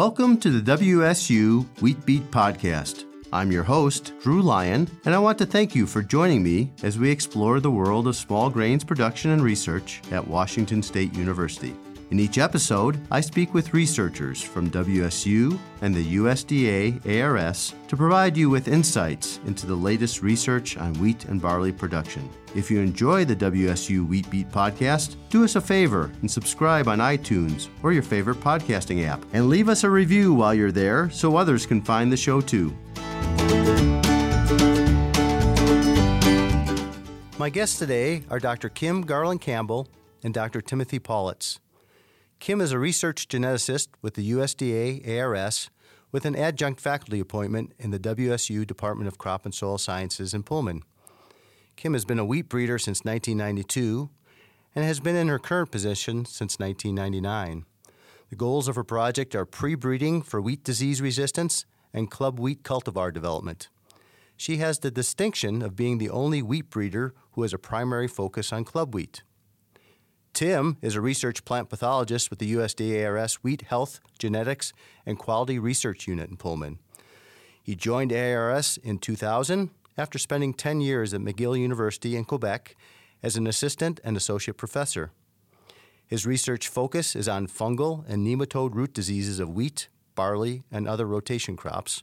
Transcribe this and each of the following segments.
Welcome to the WSU Wheat Beat Podcast. I'm your host, Drew Lyon, and I want to thank you for joining me as we explore the world of small grains production and research at Washington State University. In each episode, I speak with researchers from WSU and the USDA ARS to provide you with insights into the latest research on wheat and barley production. If you enjoy the WSU Wheat Beat podcast, do us a favor and subscribe on iTunes or your favorite podcasting app. And leave us a review while you're there so others can find the show too. My guests today are Dr. Kim Garland Campbell and Dr. Timothy Paulitz. Kim is a research geneticist with the USDA ARS with an adjunct faculty appointment in the WSU Department of Crop and Soil Sciences in Pullman. Kim has been a wheat breeder since 1992 and has been in her current position since 1999. The goals of her project are pre breeding for wheat disease resistance and club wheat cultivar development. She has the distinction of being the only wheat breeder who has a primary focus on club wheat. Tim is a research plant pathologist with the USDA ARS Wheat Health, Genetics, and Quality Research Unit in Pullman. He joined ARS in 2000 after spending 10 years at McGill University in Quebec as an assistant and associate professor. His research focus is on fungal and nematode root diseases of wheat, barley, and other rotation crops,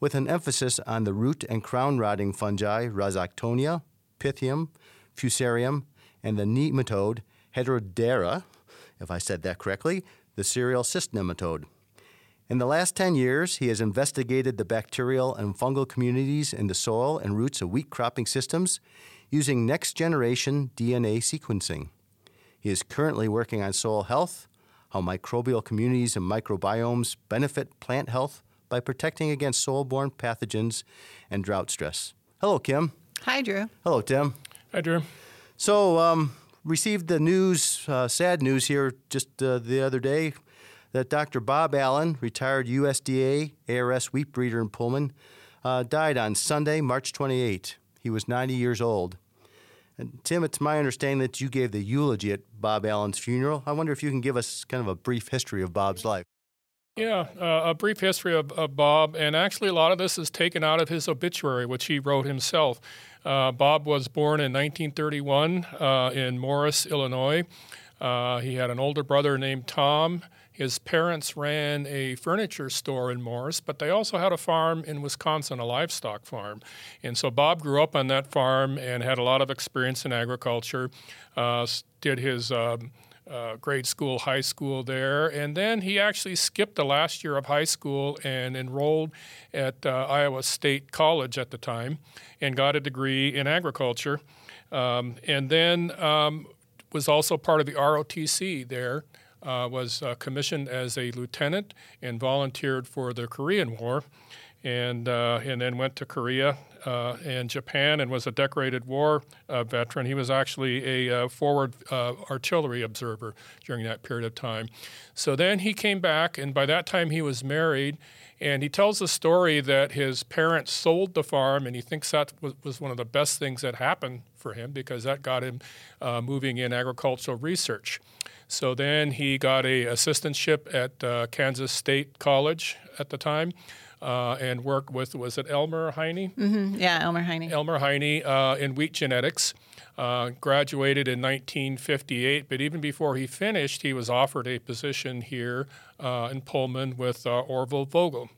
with an emphasis on the root and crown rotting fungi Rhizoctonia, Pythium, Fusarium, and the nematode Heterodera, if I said that correctly, the cereal cyst nematode. In the last 10 years, he has investigated the bacterial and fungal communities in the soil and roots of wheat cropping systems using next generation DNA sequencing. He is currently working on soil health, how microbial communities and microbiomes benefit plant health by protecting against soil borne pathogens and drought stress. Hello, Kim. Hi, Drew. Hello, Tim. Hi, Drew. So, um, received the news, uh, sad news here just uh, the other day, that Dr. Bob Allen, retired USDA ARS wheat breeder in Pullman, uh, died on Sunday, March 28. He was 90 years old. And Tim, it's my understanding that you gave the eulogy at Bob Allen's funeral. I wonder if you can give us kind of a brief history of Bob's life. Yeah, uh, a brief history of, of, Bob, and actually a lot of this is taken out of his obituary, which he wrote himself. Uh, Bob was born in 1931 uh, in Morris, Illinois. Uh, he had an older brother named Tom. His parents ran a furniture store in Morris, but they also had a farm in Wisconsin, a livestock farm. And so Bob grew up on that farm and had a lot of experience in agriculture. Uh, did his um, uh, grade school, high school there. And then he actually skipped the last year of high school and enrolled at uh, Iowa State College at the time and got a degree in agriculture. Um, and then um, was also part of the ROTC there. Uh, was uh, commissioned as a lieutenant and volunteered for the Korean War and uh, and then went to Korea uh, and Japan and was a decorated war uh, veteran. He was actually a uh, forward uh, artillery observer during that period of time. So then he came back, and by that time he was married. And he tells the story that his parents sold the farm, and he thinks that was, one of the best things that happened for him because that got him uh, moving in agricultural research. So then he got a assistantship at Kansas State College at the time uh, and worked with, was it Elmer Heyne? Mm-hmm. Yeah, Elmer Heyne. Elmer Heyne uh, in wheat genetics. Uh, graduated in 1958, but even before he finished, he was offered a position here uh, in Pullman with uh, Orville Vogel.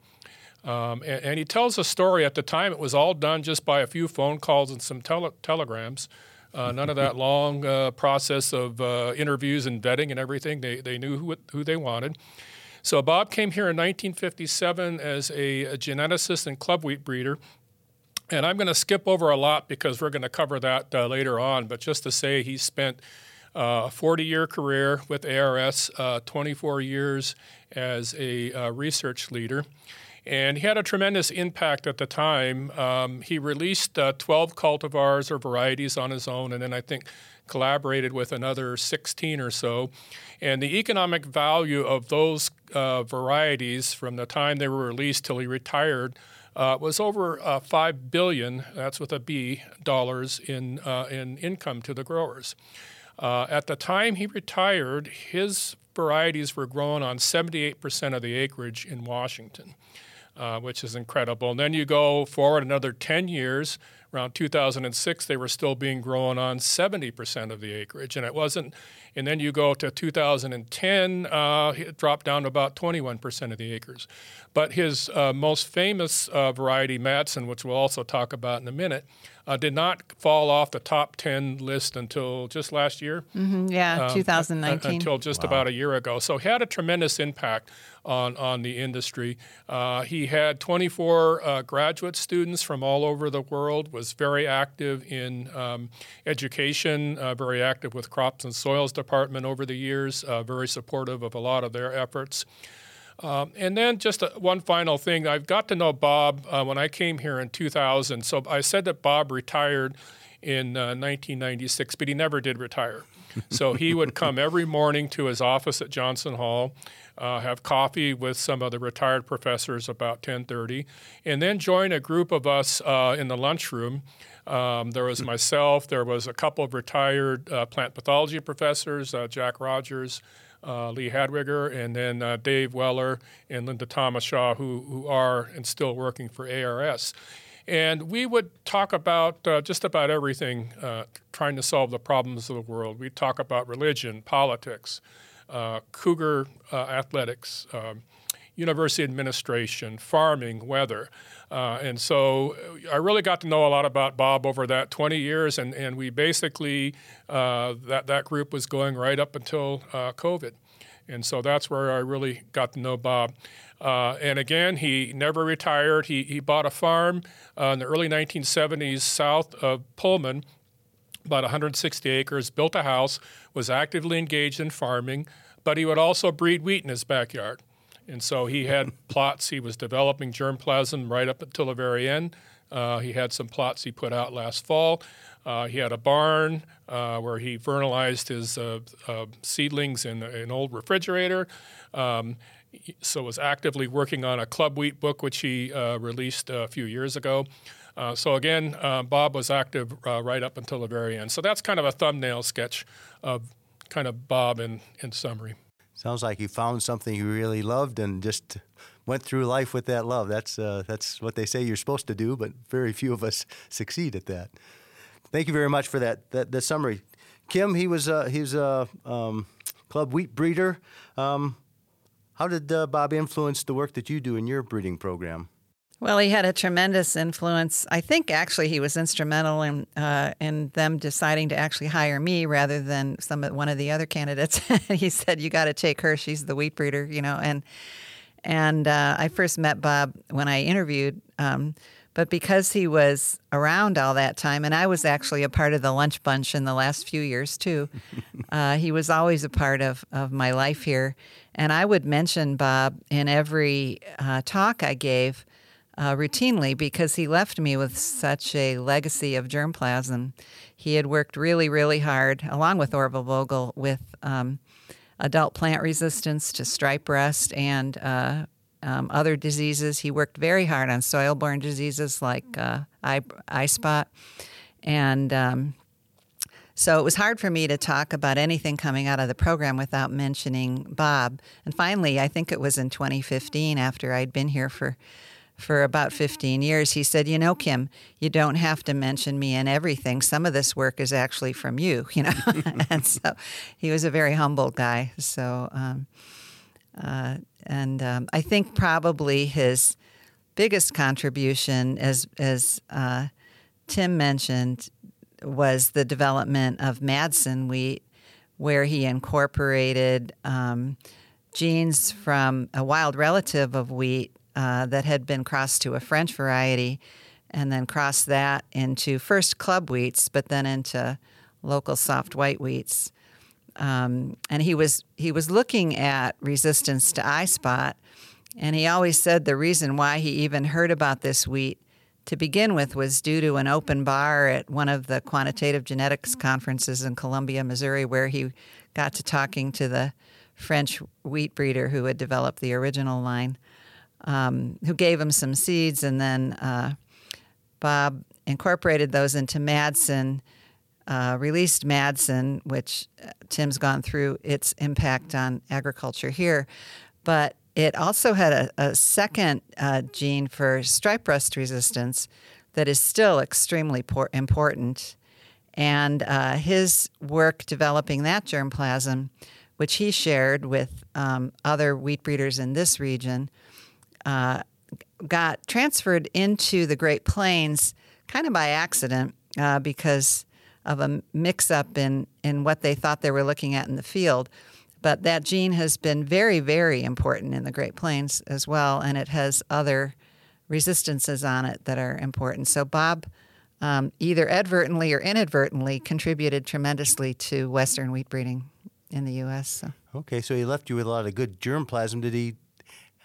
Um, and, and, he tells a story at the time, it was all done just by a few phone calls and some tele- telegrams. Uh, none of that long uh, process of uh, interviews and vetting and everything. They, they knew who, who they wanted. So Bob came here in 1957 as a, a geneticist and club wheat breeder. And I'm going to skip over a lot because we're going to cover that uh, later on. But just to say, he spent uh, a 40 year career with ARS, uh, 24 years as a uh, research leader. And he had a tremendous impact at the time. Um, he released uh, 12 cultivars or varieties on his own, and then I think collaborated with another 16 or so. And the economic value of those uh, varieties from the time they were released till he retired uh, was over uh, five billion. That's with a B dollars in uh, in income to the growers. Uh, at the time he retired, his varieties were grown on 78% of the acreage in Washington, uh, which is incredible. And then you go forward another 10 years. Around 2006, they were still being grown on 70% of the acreage, and it wasn't. And then you go to 2010, uh, it dropped down to about 21% of the acres. But his uh, most famous uh, variety, Madsen, which we'll also talk about in a minute, uh, did not fall off the top 10 list until just last year. Mm-hmm, yeah, um, 2019. until just wow. about a year ago. So he had a tremendous impact on, on the industry. Uh, he had 24 uh, graduate students from all over the world, was very active in um, education, uh, very active with crops and soils department over the years, uh, very supportive of a lot of their efforts. Um, and then just a, one final thing. I've got to know Bob uh, when I came here in 2000. So I said that Bob retired in uh, 1996, but he never did retire. so he would come every morning to his office at Johnson Hall, uh, have coffee with some of the retired professors about 10:30, and then join a group of us uh, in the lunchroom. Um, there was myself. There was a couple of retired uh, plant pathology professors, uh, Jack Rogers uh, Lee Hadwiger, and then uh, Dave Weller and Linda Thomashow, who, who are and still working for ARS. And we would talk about uh, just about everything, uh, trying to solve the problems of the world. We'd talk about religion, politics, uh, cougar uh, athletics, um, university administration, farming, weather. Uh, and so I really got to know a lot about Bob over that 20 years, and, and we basically, uh, that, that group was going right up until uh, COVID. And so that's where I really got to know Bob. Uh, and again, he never retired. He, he bought a farm uh, in the early 1970s south of Pullman, about 160 acres, built a house, was actively engaged in farming, but he would also breed wheat in his backyard. And so he had plots. He was developing germplasm right up until the very end. Uh, he had some plots he put out last fall. Uh, he had a barn uh, where he vernalized his uh, uh, seedlings in an old refrigerator. Um, so was actively working on a club wheat book, which he uh, released a few years ago. so again, Bob was active right up until the very end. So that's kind of a thumbnail sketch of kind of Bob in, in summary. Sounds like you found something you really loved and just went through life with that love. That's uh, that's what they say you're supposed to do, but very few of us succeed at that. Thank you very much for that that, that summary, Kim. He was uh, he was a um, club wheat breeder. Um, how did uh, Bob influence the work that you do in your breeding program? Well, he had a tremendous influence. I think actually he was instrumental in uh, in them deciding to actually hire me rather than some one of the other candidates. he said, "You got to take her. She's the wheat breeder," you know. And and uh, I first met Bob when I interviewed, um, but because he was around all that time, and I was actually a part of the lunch bunch in the last few years too. uh, he was always a part of of my life here, and I would mention Bob in every uh, talk I gave uh, routinely because he left me with such a legacy of germplasm. He had worked really, really hard, along with Orville Vogel, with um, adult plant resistance to stripe rust and uh, um, other diseases. He worked very hard on soil-borne diseases like uh, eye, eye spot. And um, so it was hard for me to talk about anything coming out of the program without mentioning Bob. And finally, I think it was in 2015, after I'd been here for for about 15 years, he said, You know, Kim, you don't have to mention me in everything. Some of this work is actually from you, you know. and so he was a very humble guy. So, um, uh, and um, I think probably his biggest contribution, as, as uh, Tim mentioned, was the development of Madsen wheat, where he incorporated um, genes from a wild relative of wheat uh, that had been crossed to a French variety and then crossed that into first club wheats, but then into local soft white wheats. Um, and he was he was looking at resistance to eye spot, and he always said the reason why he even heard about this wheat to begin with was due to an open bar at one of the quantitative genetics conferences in Columbia, Missouri, where he got to talking to the French wheat breeder who had developed the original line um, who gave him some seeds, and then uh, Bob incorporated those into Madsen uh, released Madsen, which uh, Tim's gone through its impact on agriculture here, but it also had a, a second uh, gene for stripe rust resistance that is still extremely por- important. And uh, his work developing that germplasm, which he shared with um, other wheat breeders in this region, uh, got transferred into the Great Plains kind of by accident uh, because of a mix up in, in what they thought they were looking at in the field. But that gene has been very, very important in the Great Plains as well, and it has other resistances on it that are important. So Bob um, either advertently or inadvertently contributed tremendously to Western wheat breeding in the U.S. So. Okay, so he left you with a lot of good germplasm. Did he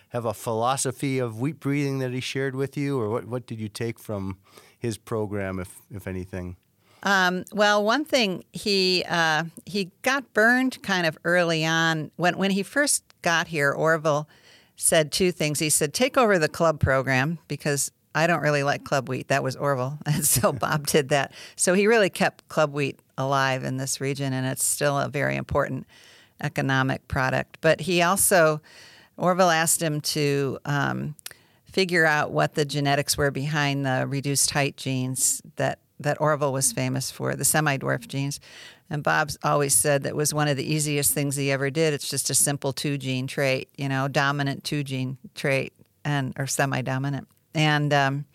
have a philosophy of wheat breeding that he shared with you, or what, what did you take from his program, if, if anything? Um, well, one thing he uh, he got burned kind of early on when when he first got here. Orville said two things. He said, "Take over the club program because I don't really like club wheat." That was Orville, and so Bob did that. So he really kept club wheat alive in this region, and it's still a very important economic product. But he also Orville asked him to. Um, figure out what the genetics were behind the reduced height genes that that Orville was famous for, the semi dwarf genes. And Bob's always said that was one of the easiest things he ever did. It's just a simple two gene trait, you know, dominant two gene trait and or semi dominant. And um,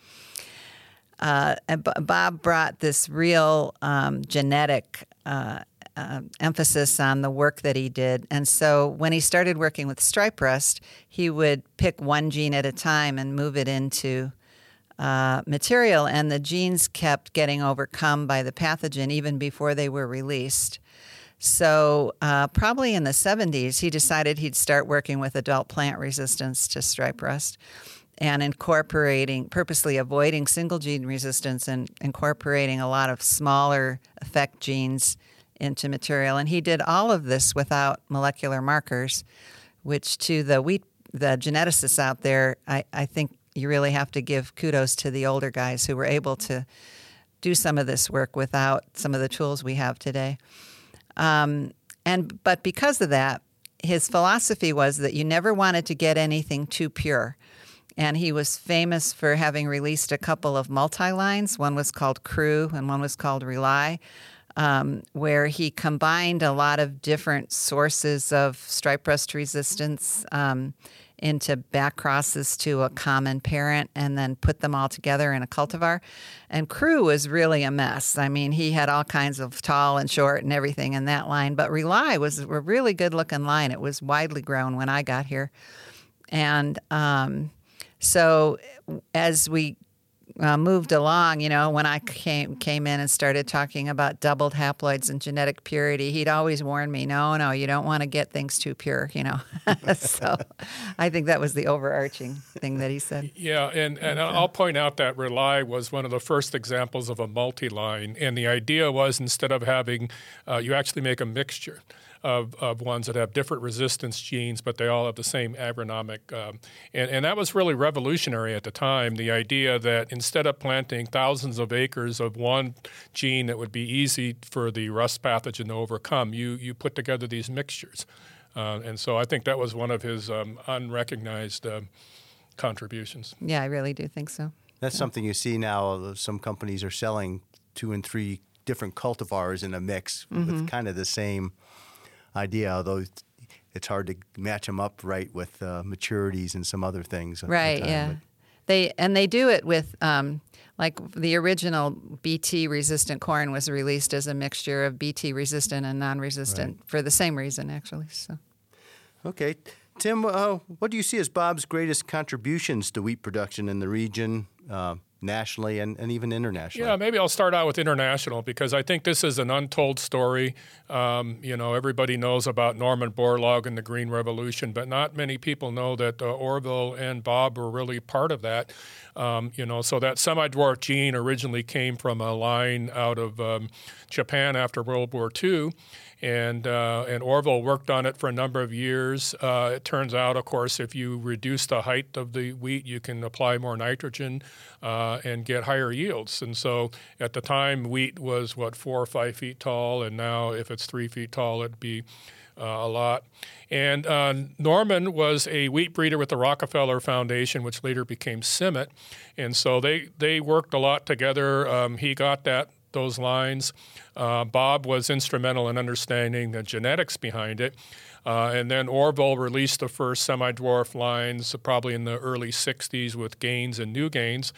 uh, Bob brought this real um, genetic uh, uh, emphasis on the work that he did. And so when he started working with stripe rust, he would pick one gene at a time and move it into uh, material, and the genes kept getting overcome by the pathogen even before they were released. So, uh, probably in the 70s, he decided he'd start working with adult plant resistance to stripe rust and incorporating, purposely avoiding single gene resistance and incorporating a lot of smaller effect genes into material. And he did all of this without molecular markers, which to the wheat, the geneticists out there, I, I think you really have to give kudos to the older guys who were able to do some of this work without some of the tools we have today. Um, and but because of that, his philosophy was that you never wanted to get anything too pure. And he was famous for having released a couple of multi lines. One was called Crew and one was called Rely, um, where he combined a lot of different sources of stripe rust resistance. Um, into back crosses to a common parent and then put them all together in a cultivar. And Crew was really a mess. I mean, he had all kinds of tall and short and everything in that line, but Rely was a really good looking line. It was widely grown when I got here. And um, so as we uh, moved along, you know, when I came came in and started talking about doubled haploids and genetic purity, he'd always warn me, no, no, you don't want to get things too pure, you know. so I think that was the overarching thing that he said. Yeah, and, and I'll point out that Rely was one of the first examples of a multi-line, and the idea was instead of having, uh, you actually make a mixture of, of ones that have different resistance genes, but they all have the same agronomic. Um, and, and that was really revolutionary at the time. The idea that instead of planting thousands of acres of one gene that would be easy for the rust pathogen to overcome, you, you put together these mixtures. Uh, and so I think that was one of his um, unrecognized uh, contributions. Yeah, I really do think so. That's yeah. something you see now. Some companies are selling two and three different cultivars in a mix mm-hmm. with kind of the same idea, although it's hard to match them up right with uh, maturities and some other things. Right. Yeah. But, they and they do it with um, like the original BT resistant corn was released as a mixture of BT resistant and non-resistant right. for the same reason, actually. So. Okay, Tim, uh, what do you see as Bob's greatest contributions to wheat production in the region? Uh, nationally and, and even internationally? Yeah, maybe I'll start out with international because I think this is an untold story. Um, you know, everybody knows about Norman Borlaug and the Green Revolution, but not many people know that uh, Orville and Bob were really part of that. Um, you know, so that semi-dwarf gene originally came from a line out of um, Japan after World War II and uh, and Orville worked on it for a number of years. Uh, it turns out, of course, if you reduce the height of the wheat, you can apply more nitrogen. Uh, uh, and get higher yields. And so at the time, wheat was what four or five feet tall, and now if it's three feet tall, it'd be uh, a lot. And uh, Norman was a wheat breeder with the Rockefeller Foundation, which later became CIMMYT, and so they they worked a lot together. Um, he got that those lines. Uh, Bob was instrumental in understanding the genetics behind it. Uh, and then Orville released the first semi dwarf lines probably in the early 60s with Gaines and Nugaines.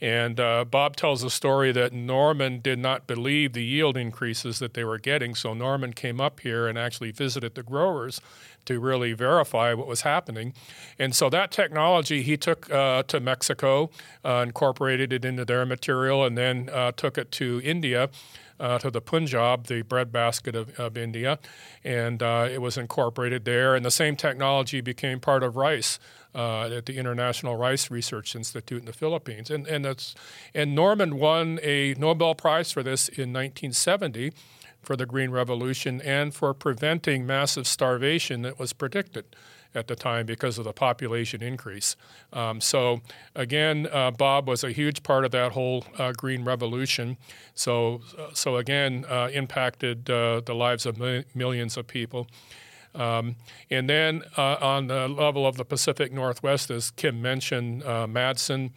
And uh, Bob tells a story that Norman did not believe the yield increases that they were getting. So Norman came up here and actually visited the growers to really verify what was happening. And so that technology he took uh, to Mexico, uh, incorporated it into their material, and then uh, took it to India uh, to the Punjab, the breadbasket of, of India, and uh, it was incorporated there. And the same technology became part of rice. Uh, at the International Rice Research Institute in the Philippines, and and that's and Norman won a Nobel Prize for this in 1970 for the Green Revolution and for preventing massive starvation that was predicted at the time because of the population increase. Um, so, again, uh, Bob was a huge part of that whole uh, green revolution. So, uh, so again, uh, impacted uh, the lives of mi- millions of people. Um, and then on the level of the Pacific Northwest, as Kim mentioned, Madsen,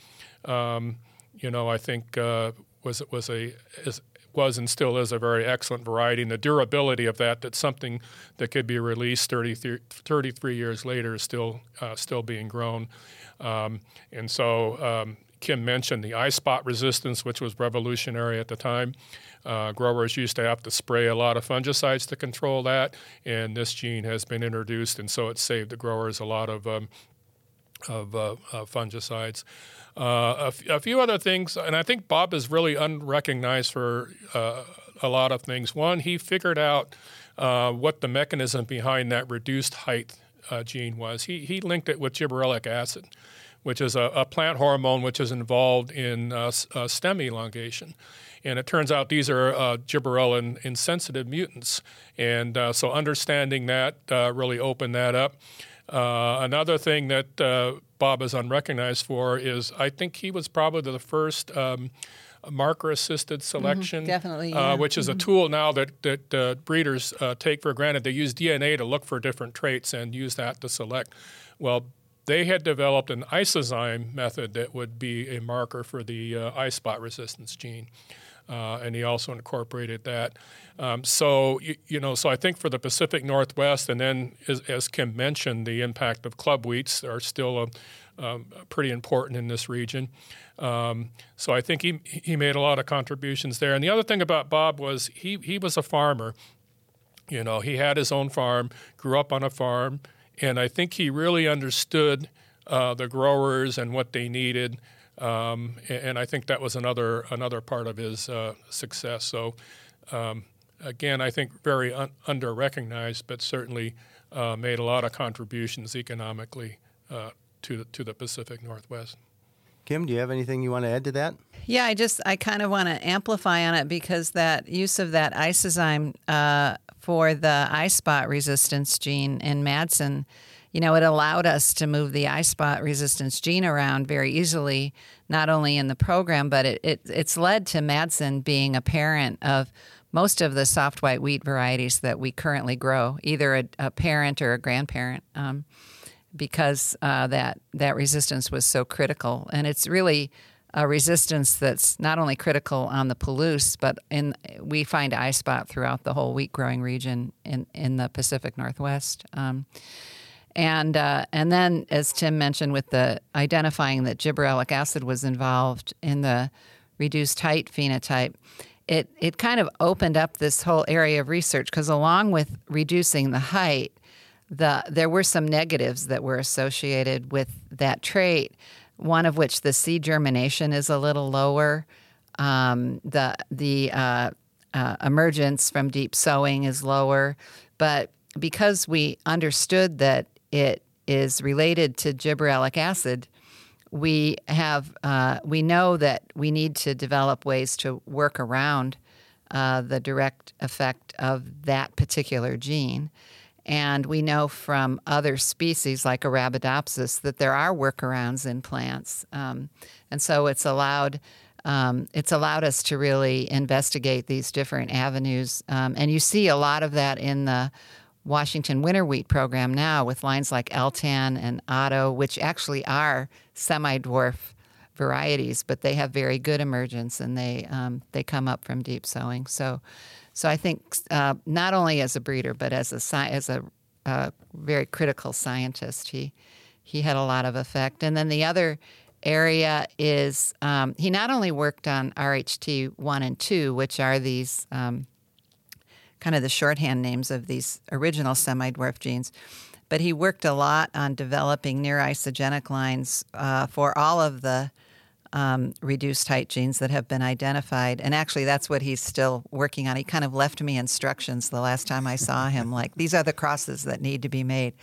um, you know, I think was was a is, was and still is a very excellent variety. And the durability of that, that's something that could be released 30, 33 years later, is still, uh, still being grown. Um, and so um, Kim mentioned the eye spot resistance, which was revolutionary at the time. Uh, growers used to have to spray a lot of fungicides to control that, and this gene has been introduced, and so it saved the growers a lot of um, of uh, uh, fungicides. Uh, a, f- a few other things, and I think Bob is really unrecognized for uh, a lot of things. One, he figured out uh, what the mechanism behind that reduced height uh, gene was. He, he linked it with gibberellic acid, which is a, a plant hormone which is involved in stem elongation. And it turns out these are uh, gibberellin insensitive mutants. And so understanding that really opened that up. Uh, another thing that uh, Bob is unrecognized for is I think he was probably the first um, marker assisted mm-hmm. selection, mm-hmm, definitely, uh, yeah. uh, which is mm-hmm. a tool now that that uh, breeders uh, take for granted. They use DNA to look for different traits and use that to select. Well, they had developed an isozyme method that would be a marker for the eye spot resistance gene uh, and he also incorporated that. Um, so you, you, know, so I think for the Pacific Northwest, and then as, as Kim mentioned, the impact of club wheats are still a, um, pretty important in this region. Um, so I think he he made a lot of contributions there. And the other thing about Bob was he he was a farmer. You know, he had his own farm, grew up on a farm, and I think he really understood uh, the growers and what they needed. Um, and I think that was another another part of his uh, success. So, um, again, I think very un- under recognized, but certainly uh, made a lot of contributions economically uh, to the, to the Pacific Northwest. Kim, do you have anything you want to add to that? Yeah, I just I kind of want to amplify on it because that use of that isozyme uh, for the eye spot resistance gene in Madsen you know, it allowed us to move the eye spot resistance gene around very easily, not only in the program, but it, it it's led to Madsen being a parent of most of the soft white wheat varieties that we currently grow, either a, a parent or a grandparent, um, because uh, that that resistance was so critical, and it's really a resistance that's not only critical on the Palouse, but in we find eye spot throughout the whole wheat growing region in in the Pacific Northwest. Um, and uh, and then, as Tim mentioned, with the identifying that gibberellic acid was involved in the reduced height phenotype, it it kind of opened up this whole area of research because along with reducing the height, the there were some negatives that were associated with that trait. One of which the seed germination is a little lower. Um, the the uh, uh, emergence from deep sowing is lower, but because we understood that it is related to gibberellic acid, we have uh, we know that we need to develop ways to work around uh, the direct effect of that particular gene. And we know from other species like Arabidopsis that there are workarounds in plants. Um, and so it's allowed um, it's allowed us to really investigate these different avenues. Um, and you see a lot of that in the Washington winter wheat program now with lines like Eltan and Otto, which actually are semi dwarf varieties, but they have very good emergence and they um, they come up from deep sowing. So, so I think uh, not only as a breeder, but as a as a uh, very critical scientist, he he had a lot of effect. And then the other area is um, he not only worked on RHT one and two, which are these um, kind of the shorthand names of these original semi-dwarf genes, but he worked a lot on developing near isogenic lines uh, for all of the um, reduced height genes that have been identified. And actually, that's what he's still working on. He kind of left me instructions the last time I saw him, like these are the crosses that need to be made.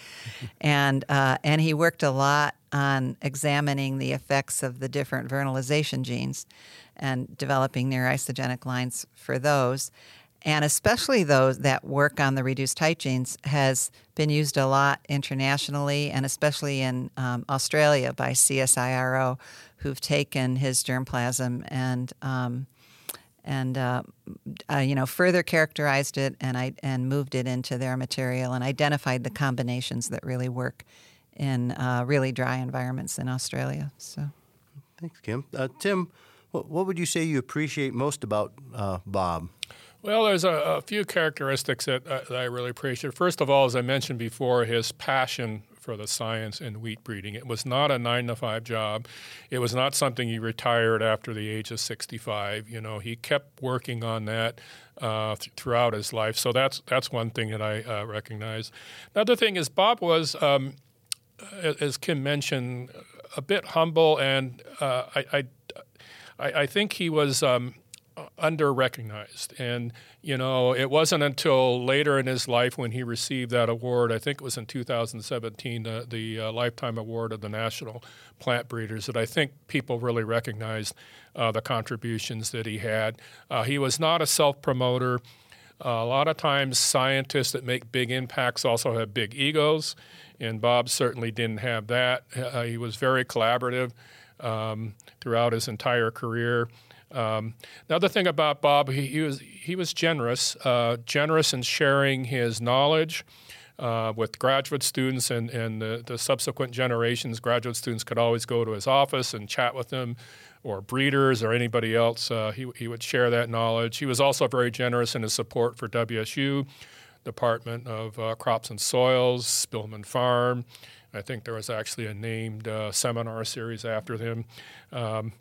And uh, and he worked a lot on examining the effects of the different vernalization genes and developing near isogenic lines for those and especially those that work on the reduced height genes has been used a lot internationally and especially in um, Australia by CSIRO, who've taken his germplasm and um, and uh, uh, you know further characterized it and I and moved it into their material and identified the combinations that really work in uh, really dry environments in Australia. So, thanks, Kim. Uh, Tim, what, what, would you say you appreciate most about uh, Bob? Well, there's a, a few characteristics that, uh, that, I really appreciate. First of all, as I mentioned before, his passion for the science in wheat breeding. It was not a nine to five job. It was not something he retired after the age of 65. You know, he kept working on that uh, th- throughout his life. So that's that's one thing that I uh, recognize. Another thing is Bob was, um, as Kim mentioned, a bit humble, and uh, I, I, I think he was. Um, under recognized. And, you know, it wasn't until later in his life when he received that award, I think it was in 2017, the, uh, Lifetime Award of the National Plant Breeders, that I think people really recognized uh, the contributions that he had. Uh, he was not a self promoter. a lot of times, scientists that make big impacts also have big egos, and Bob certainly didn't have that. Uh, he was very collaborative um, throughout his entire career. Um, another thing about Bob, he, he was he was generous, uh, generous in sharing his knowledge. Uh, with graduate students and, and the, the, subsequent generations, graduate students could always go to his office and chat with him, or breeders or anybody else. Uh, he, he would share that knowledge. He was also very generous in his support for WSU, Department of uh, Crops and Soils, Spillman Farm. I think there was actually a named uh, seminar series after him. Um,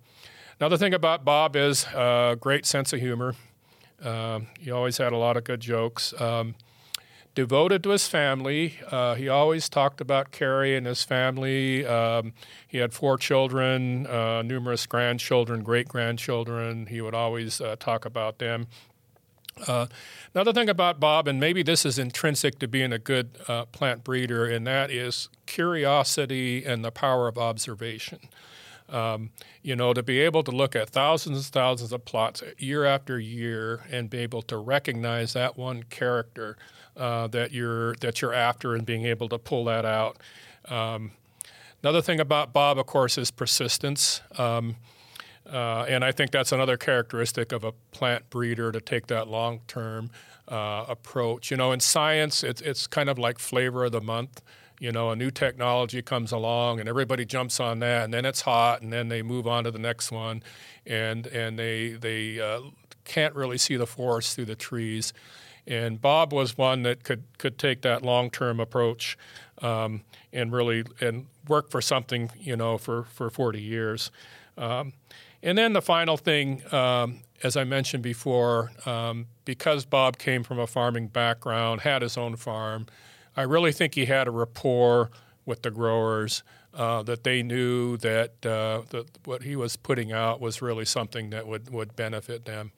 Another thing about Bob is a uh, great sense of humor. Uh, he always had a lot of good jokes. Um, devoted to his family. Uh, he always talked about Carrie and his family. Um, he had four children, uh, numerous grandchildren, great grandchildren. He would always uh, talk about them. Uh, another thing about Bob, and maybe this is intrinsic to being a good plant breeder, and that is curiosity and the power of observation. Um, you know, to be able to look at thousands and thousands of plots year after year and be able to recognize that one character uh, that you're that you're after and being able to pull that out. Um, another thing about Bob, of course, is persistence. Um, uh, and I think that's another characteristic of a plant breeder to take that long term uh, approach. You know, in science, it's, it's kind of like flavor of the month you know, a new technology comes along and everybody jumps on that, and then it's hot, and then they move on to the next one, and and they they uh, can't really see the forest through the trees. And Bob was one that could could take that long term approach um, and really and work for something, you know, for for 40 years. Um, and then the final thing, um, as I mentioned before, um, because Bob came from a farming background, had his own farm. I really think he had a rapport with the growers uh, that they knew that, uh, that what he was putting out was really something that would, would benefit them.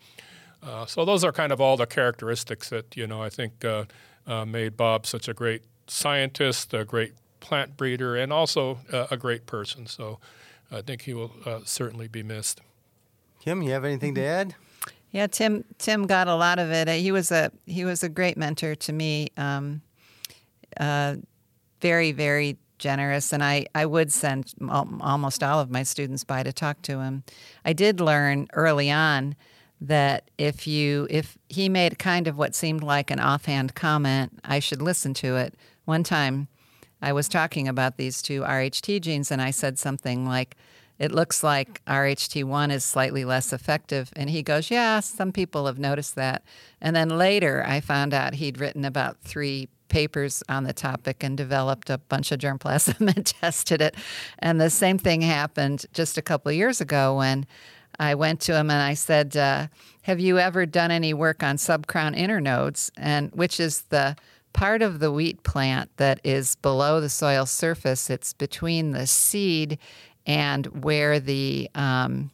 Uh, so those are kind of all the characteristics that you know I think uh, uh, made Bob such a great scientist, a great plant breeder, and also uh, a great person. So I think he will certainly be missed. Kim, you have anything to add? Yeah, Tim. Tim got a lot of it. He was a he was a great mentor to me. Um, uh, very, very generous, and I, I would send almost all of my students by to talk to him. I did learn early on that if you if he made kind of what seemed like an offhand comment, I should listen to it. One time, I was talking about these two RHT genes, and I said something like, "It looks like RHT1 is slightly less effective," and he goes, "Yeah, some people have noticed that." And then later, I found out he'd written about three papers on the topic and developed a bunch of germplasm and tested it. And the same thing happened just a couple of years ago when I went to him and I said, uh, "Have you ever done any work on subcrown internodes?" And which is the part of the wheat plant that is below the soil surface. It's between the seed and where the um,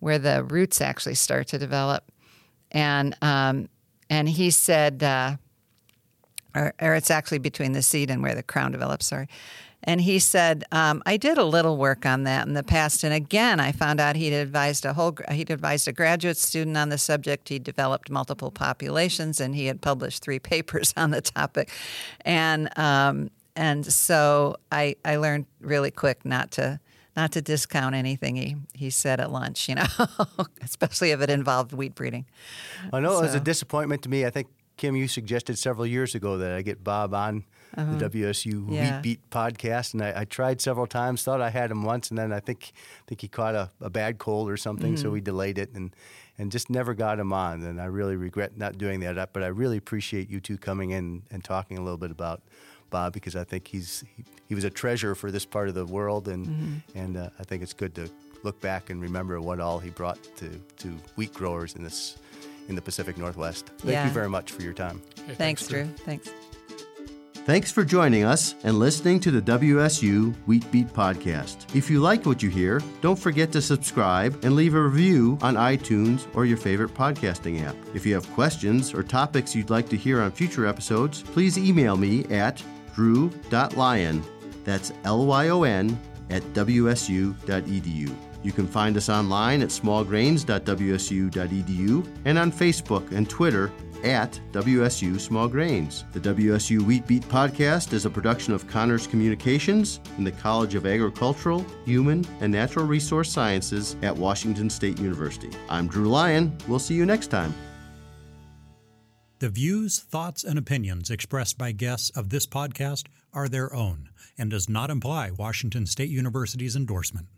where the roots actually start to develop. And um, and he said, uh, or, or it's actually between the seed and where the crown develops. Sorry. And he said, um, "I did a little work on that in the past, and again, I found out he'd advised a whole he'd advised a graduate student on the subject. He developed multiple populations, and he had published three papers on the topic, and um, and so I I learned really quick not to." Not to discount anything he, he said at lunch, you know, especially if it involved wheat breeding. I know so. it was a disappointment to me. I think Kim, you suggested several years ago that I get Bob on uh-huh. the WSU yeah. Wheat Beat podcast, and I, I, tried several times. Thought I had him once, and then I think think he caught a, a bad cold or something, mm-hmm. so we delayed it and and just never got him on. And I really regret not doing that. But I really appreciate you two coming in and talking a little bit about Bob because I think he's he, he was a treasure for this part of the world, and mm-hmm. and uh, I think it's good to look back and remember what all he brought to to wheat growers in this in the Pacific Northwest. Thank yeah. you very much for your time. Hey, thanks, Drew. Thanks. Thanks for joining us and listening to the WSU Wheat Beat podcast. If you like what you hear, don't forget to subscribe and leave a review on iTunes or your favorite podcasting app. If you have questions or topics you'd like to hear on future episodes, please email me at drew.lyon, that's L Y O N, at wsu.edu. You can find us online at smallgrains.wsu.edu and on Facebook and Twitter at WSU Small Grains. The WSU Wheat Beat podcast is a production of CAHNRS Communications in the College of Agricultural, Human, and Natural Resource Sciences at Washington State University. I'm Drew Lyon. We'll see you next time. The views, thoughts, and opinions expressed by guests of this podcast are their own and does not imply Washington State University's endorsement.